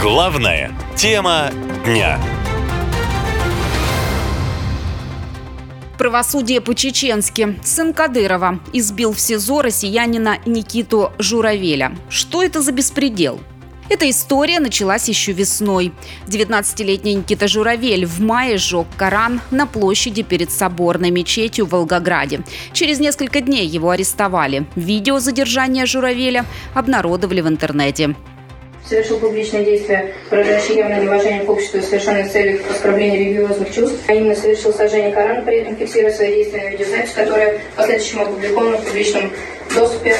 Главная тема дня. Правосудие по-чеченски. Сын Кадырова избил в СИЗО россиянина Никиту Журавеля. Что это за беспредел? Эта история началась еще весной. 19-летний Никита Журавель в мае сжег Коран на площади перед соборной мечетью в Волгограде. Через несколько дней его арестовали. Видео задержания Журавеля обнародовали в интернете совершил публичное действие, выражающее явное неуважение к обществу, совершенное в целях оскорбления религиозных чувств, а именно совершил сожжение Корана, при этом фиксируя свои действия на видеозапись, которая в последующем опубликована в публичном доступе.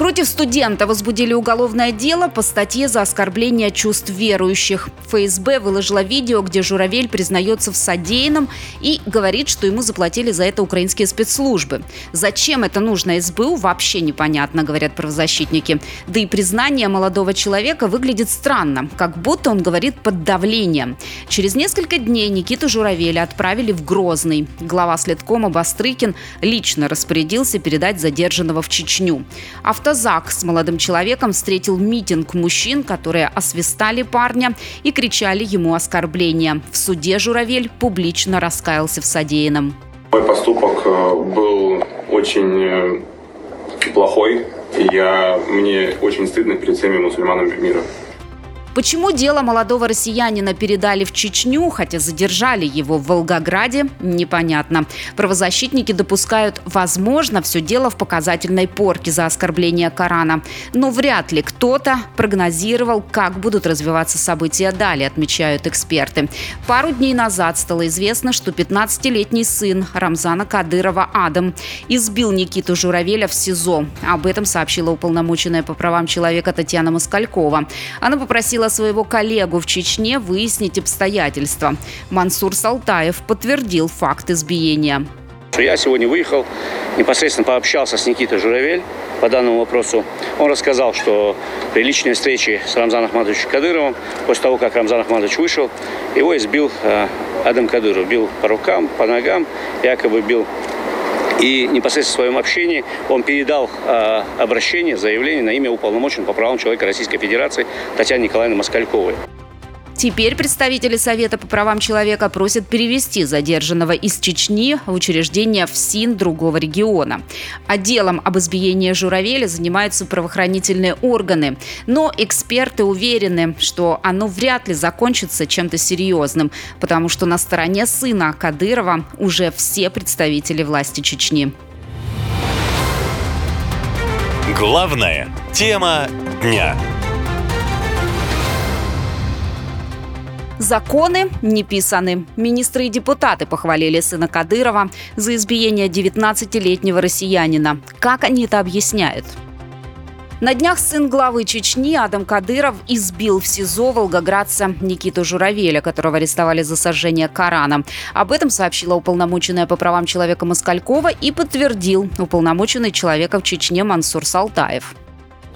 Против студента возбудили уголовное дело по статье за оскорбление чувств верующих. ФСБ выложила видео, где Журавель признается в содеянном и говорит, что ему заплатили за это украинские спецслужбы. Зачем это нужно СБУ, вообще непонятно, говорят правозащитники. Да и признание молодого человека выглядит странно, как будто он говорит под давлением. Через несколько дней Никиту Журавеля отправили в Грозный. Глава следкома Бастрыкин лично распорядился передать задержанного в Чечню. Авто Автозак с молодым человеком встретил митинг мужчин, которые освистали парня и кричали ему оскорбления. В суде Журавель публично раскаялся в содеянном. Мой поступок э, был очень э, плохой. Я, мне очень стыдно перед всеми мусульманами мира. Почему дело молодого россиянина передали в Чечню, хотя задержали его в Волгограде, непонятно. Правозащитники допускают, возможно, все дело в показательной порке за оскорбление Корана. Но вряд ли кто-то прогнозировал, как будут развиваться события далее, отмечают эксперты. Пару дней назад стало известно, что 15-летний сын Рамзана Кадырова Адам избил Никиту Журавеля в СИЗО. Об этом сообщила уполномоченная по правам человека Татьяна Москалькова. Она попросила попросила своего коллегу в Чечне выяснить обстоятельства. Мансур Салтаев подтвердил факт избиения. Я сегодня выехал, непосредственно пообщался с Никитой Журавель по данному вопросу. Он рассказал, что при личной встрече с Рамзаном Ахмадовичем Кадыровым, после того, как Рамзан Ахмадович вышел, его избил э, Адам Кадыров. Бил по рукам, по ногам, якобы бил и непосредственно в своем общении он передал э, обращение, заявление на имя уполномоченного по правам человека Российской Федерации Татьяны Николаевны Москальковой. Теперь представители Совета по правам человека просят перевести задержанного из Чечни в учреждение ФСИН другого региона. А делом об избиении Журавеля занимаются правоохранительные органы. Но эксперты уверены, что оно вряд ли закончится чем-то серьезным, потому что на стороне сына Кадырова уже все представители власти Чечни. Главная тема дня. Законы не писаны. Министры и депутаты похвалили сына Кадырова за избиение 19-летнего россиянина. Как они это объясняют? На днях сын главы Чечни Адам Кадыров избил в СИЗО волгоградца Никиту Журавеля, которого арестовали за сожжение Корана. Об этом сообщила уполномоченная по правам человека Москалькова и подтвердил уполномоченный человека в Чечне Мансур Салтаев.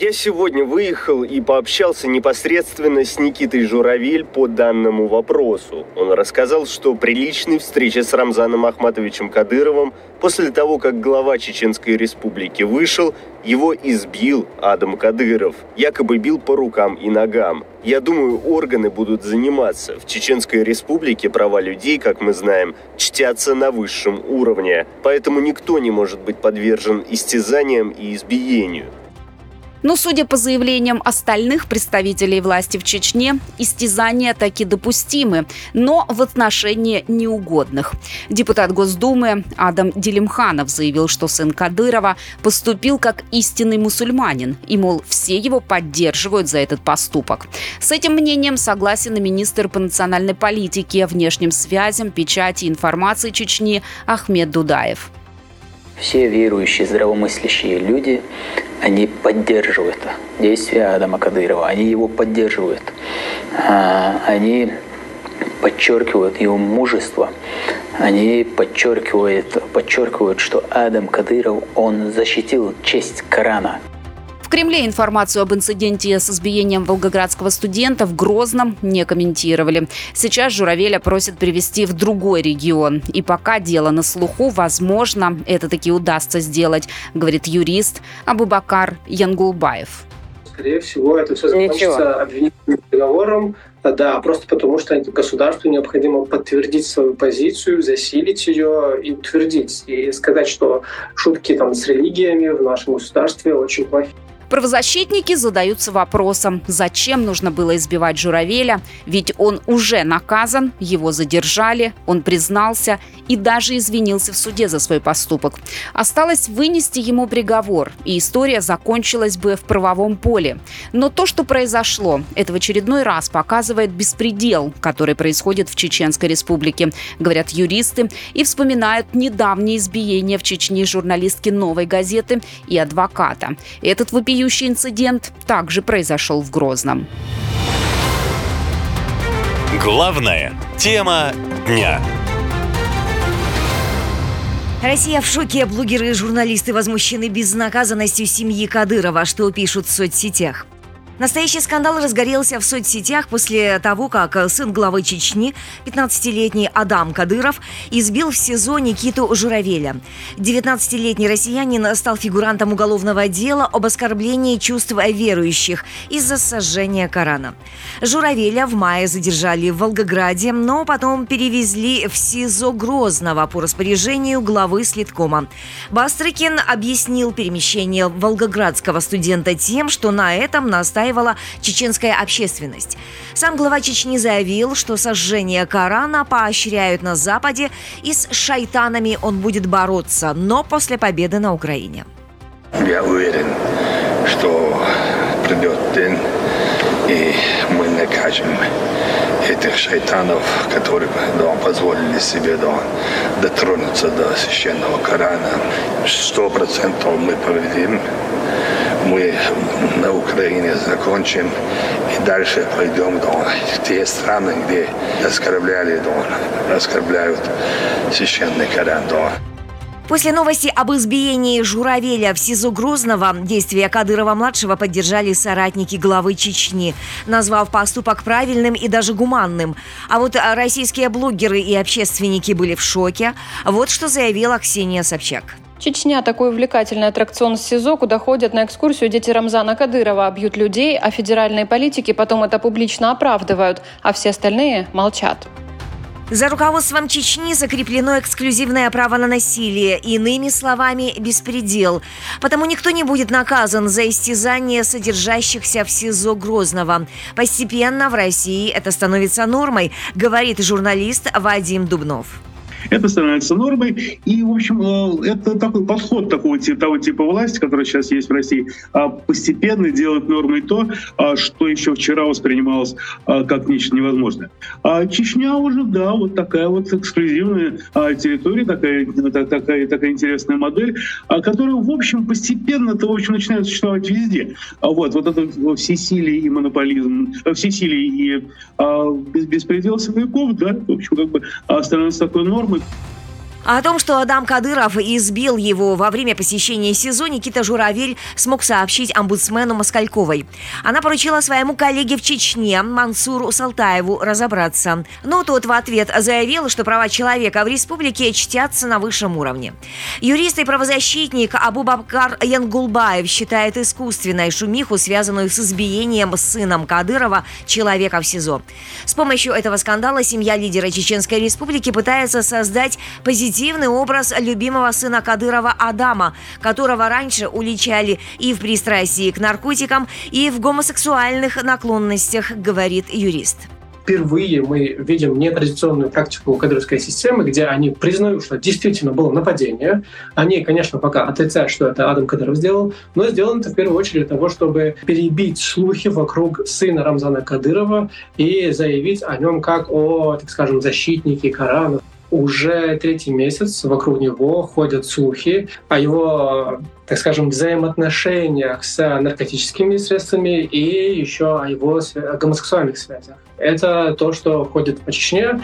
Я сегодня выехал и пообщался непосредственно с Никитой Журавель по данному вопросу. Он рассказал, что при личной встрече с Рамзаном Ахматовичем Кадыровым после того, как глава Чеченской Республики вышел, его избил Адам Кадыров. Якобы бил по рукам и ногам. Я думаю, органы будут заниматься. В Чеченской Республике права людей, как мы знаем, чтятся на высшем уровне. Поэтому никто не может быть подвержен истязаниям и избиению. Но, судя по заявлениям остальных представителей власти в Чечне, истязания таки допустимы, но в отношении неугодных. Депутат Госдумы Адам Делимханов заявил, что сын Кадырова поступил как истинный мусульманин, и, мол, все его поддерживают за этот поступок. С этим мнением согласен и министр по национальной политике, внешним связям, печати и информации Чечни Ахмед Дудаев. Все верующие, здравомыслящие люди они поддерживают действия Адама Кадырова, они его поддерживают. А, они подчеркивают его мужество, они подчеркивают, подчеркивают, что Адам Кадыров, он защитил честь Корана. Кремле информацию об инциденте с избиением волгоградского студента в Грозном не комментировали. Сейчас Журавеля просят перевести в другой регион. И пока дело на слуху, возможно, это таки удастся сделать, говорит юрист Абубакар Янгулбаев. скорее всего, это все закончится Ничего. обвинительным приговором. Да, просто потому что государству необходимо подтвердить свою позицию, засилить ее и утвердить. И сказать, что шутки там с религиями в нашем государстве очень плохие. Правозащитники задаются вопросом, зачем нужно было избивать Журавеля, ведь он уже наказан, его задержали, он признался и даже извинился в суде за свой поступок. Осталось вынести ему приговор, и история закончилась бы в правовом поле. Но то, что произошло, это в очередной раз показывает беспредел, который происходит в Чеченской республике, говорят юристы, и вспоминают недавнее избиение в Чечне журналистки «Новой газеты» и адвоката. Этот вопиющий инцидент также произошел в Грозном. Главная тема дня. Россия в шоке. Блогеры и журналисты возмущены безнаказанностью семьи Кадырова, что пишут в соцсетях. Настоящий скандал разгорелся в соцсетях после того, как сын главы Чечни, 15-летний Адам Кадыров, избил в СИЗО Никиту Журавеля. 19-летний россиянин стал фигурантом уголовного дела об оскорблении чувств верующих из-за сожжения Корана. Журавеля в мае задержали в Волгограде, но потом перевезли в СИЗО Грозного по распоряжению главы Следкома. Бастрыкин объяснил перемещение волгоградского студента тем, что на этом настаивала чеченская общественность. Сам глава Чечни заявил, что сожжение Корана поощряют на Западе и с шайтанами он будет бороться, но после победы на Украине. Я уверен, что придет день, и мы накажем этих шайтанов, которые да, позволили себе да, дотронуться до священного Корана. Сто процентов мы победим. Мы на Украине закончим и дальше пойдем да, в те страны, где оскорбляли, да, оскорбляют священный Коран. Да. После новости об избиении Журавеля в СИЗО Грозного действия Кадырова-младшего поддержали соратники главы Чечни, назвав поступок правильным и даже гуманным. А вот российские блогеры и общественники были в шоке. Вот что заявила Ксения Собчак. Чечня – такой увлекательный аттракцион СИЗО, куда ходят на экскурсию дети Рамзана Кадырова, бьют людей, а федеральные политики потом это публично оправдывают, а все остальные молчат. За руководством Чечни закреплено эксклюзивное право на насилие, иными словами, беспредел. Потому никто не будет наказан за истязание содержащихся в СИЗО Грозного. Постепенно в России это становится нормой, говорит журналист Вадим Дубнов. Это становится нормой. И, в общем, э, это такой подход такого, того типа власти, который сейчас есть в России, а, постепенно делать нормой то, а, что еще вчера воспринималось а, как нечто невозможное. А Чечня уже, да, вот такая вот эксклюзивная территория, такая, та- такая, такая интересная модель, которая, в общем, постепенно-то, в общем, начинает существовать везде. Вот, вот это всесилие и монополизм, э, всесилие и беспредел силовиков, да, в общем, как бы становится такой нормой. А О том, что Адам Кадыров избил его во время посещения СИЗО, Никита Журавель смог сообщить омбудсмену Москальковой. Она поручила своему коллеге в Чечне Мансуру Салтаеву разобраться. Но тот в ответ заявил, что права человека в республике чтятся на высшем уровне. Юрист и правозащитник Абубакар Янгулбаев считает искусственной шумиху, связанную с избиением сыном Кадырова человека в СИЗО. С помощью этого скандала семья лидера Чеченской республики пытается создать позитивный образ любимого сына Кадырова Адама, которого раньше уличали и в пристрастии к наркотикам, и в гомосексуальных наклонностях, говорит юрист. Впервые мы видим нетрадиционную практику кадровской системы, где они признают, что действительно было нападение. Они, конечно, пока отрицают, что это Адам Кадыров сделал, но сделано это в первую очередь для того, чтобы перебить слухи вокруг сына Рамзана Кадырова и заявить о нем как о, так скажем, защитнике Корана. Уже третий месяц вокруг него ходят слухи о его, так скажем, взаимоотношениях с наркотическими средствами и еще о его гомосексуальных связях. Это то, что ходит по Чечне.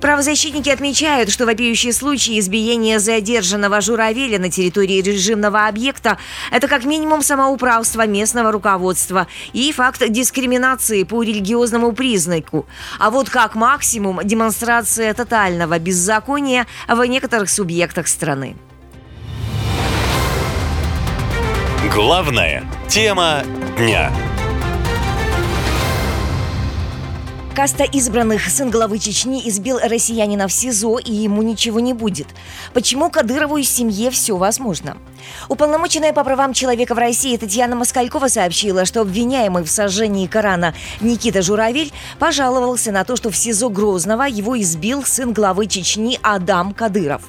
Правозащитники отмечают, что вопиющие случаи избиения задержанного журавеля на территории режимного объекта – это как минимум самоуправство местного руководства и факт дискриминации по религиозному признаку. А вот как максимум демонстрация тотального беззакония в некоторых субъектах страны. Главная тема дня. Каста избранных сын главы Чечни избил россиянина в СИЗО, и ему ничего не будет. Почему Кадырову и семье все возможно? Уполномоченная по правам человека в России Татьяна Москалькова сообщила, что обвиняемый в сожжении Корана Никита Журавель пожаловался на то, что в СИЗО Грозного его избил сын главы Чечни Адам Кадыров.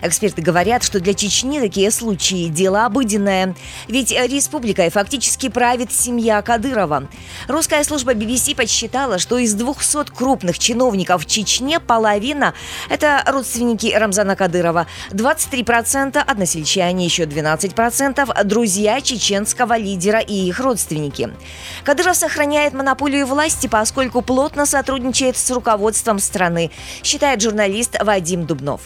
Эксперты говорят, что для Чечни такие случаи – дело обыденное. Ведь республикой фактически правит семья Кадырова. Русская служба BBC подсчитала, что из 200 крупных чиновников в Чечне половина – это родственники Рамзана Кадырова, 23% – односельчане, еще 12% – друзья чеченского лидера и их родственники. Кадыров сохраняет монополию власти, поскольку плотно сотрудничает с руководством страны, считает журналист Вадим Дубнов.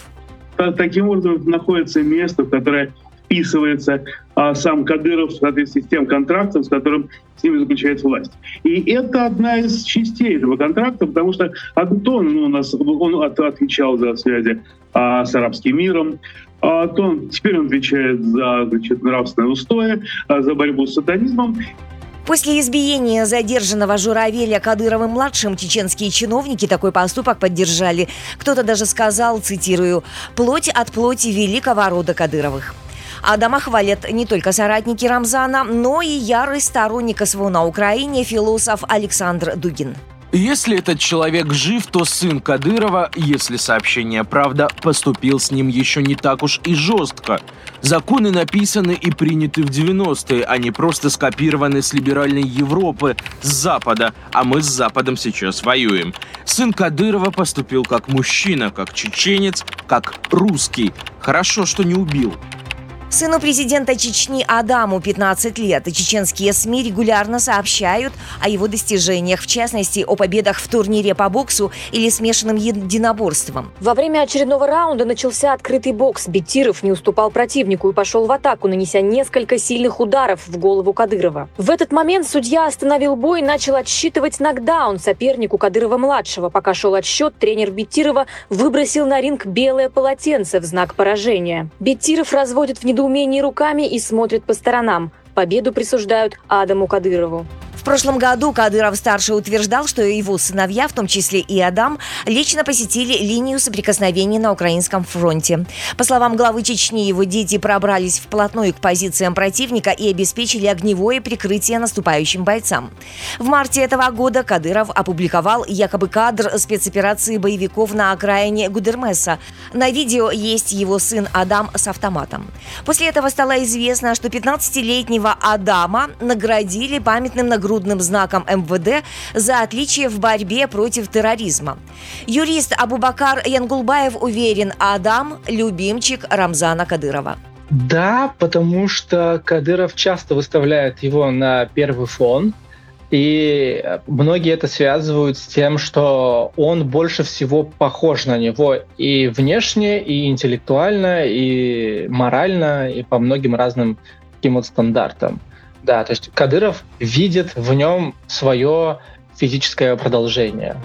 Таким образом находится место, которое вписывается а, сам Кадыров в соответствии с тем контрактом, с которым с ними заключает власть. И это одна из частей этого контракта, потому что Антон ну, у нас он от, отвечал за связи а, с арабским миром, а то теперь он отвечает за значит, нравственное устои, а, за борьбу с сатанизмом. После избиения задержанного Журавеля Кадыровым-младшим чеченские чиновники такой поступок поддержали. Кто-то даже сказал, цитирую, «плоть от плоти великого рода Кадыровых». Адама хвалят не только соратники Рамзана, но и ярый сторонник СВО на Украине философ Александр Дугин. Если этот человек жив, то сын Кадырова, если сообщение правда, поступил с ним еще не так уж и жестко. Законы написаны и приняты в 90-е, а не просто скопированы с либеральной Европы, с Запада, а мы с Западом сейчас воюем. Сын Кадырова поступил как мужчина, как чеченец, как русский. Хорошо, что не убил. Сыну президента Чечни Адаму 15 лет, и чеченские СМИ регулярно сообщают о его достижениях, в частности, о победах в турнире по боксу или смешанным единоборством. Во время очередного раунда начался открытый бокс. Бетиров не уступал противнику и пошел в атаку, нанеся несколько сильных ударов в голову Кадырова. В этот момент судья остановил бой и начал отсчитывать нокдаун сопернику Кадырова-младшего. Пока шел отсчет, тренер Бетирова выбросил на ринг белое полотенце в знак поражения. Бетиров разводит в недоумении руками и смотрит по сторонам. Победу присуждают Адаму Кадырову. В прошлом году Кадыров-старший утверждал, что его сыновья, в том числе и Адам, лично посетили линию соприкосновений на украинском фронте. По словам главы Чечни, его дети пробрались вплотную к позициям противника и обеспечили огневое прикрытие наступающим бойцам. В марте этого года Кадыров опубликовал якобы кадр спецоперации боевиков на окраине Гудермеса. На видео есть его сын Адам с автоматом. После этого стало известно, что 15-летнего Адама наградили памятным нагрудным нагрудным знаком МВД за отличие в борьбе против терроризма. Юрист Абубакар Янгулбаев уверен, Адам – любимчик Рамзана Кадырова. Да, потому что Кадыров часто выставляет его на первый фон, и многие это связывают с тем, что он больше всего похож на него и внешне, и интеллектуально, и морально, и по многим разным таким вот стандартам. Да, то есть Кадыров видит в нем свое физическое продолжение.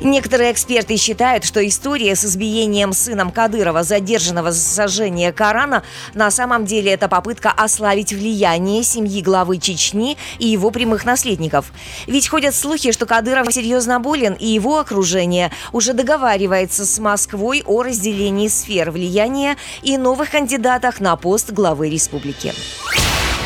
Некоторые эксперты считают, что история с избиением сыном Кадырова, задержанного за сожжение Корана, на самом деле это попытка ослабить влияние семьи главы Чечни и его прямых наследников. Ведь ходят слухи, что Кадыров серьезно болен, и его окружение уже договаривается с Москвой о разделении сфер влияния и новых кандидатах на пост главы республики.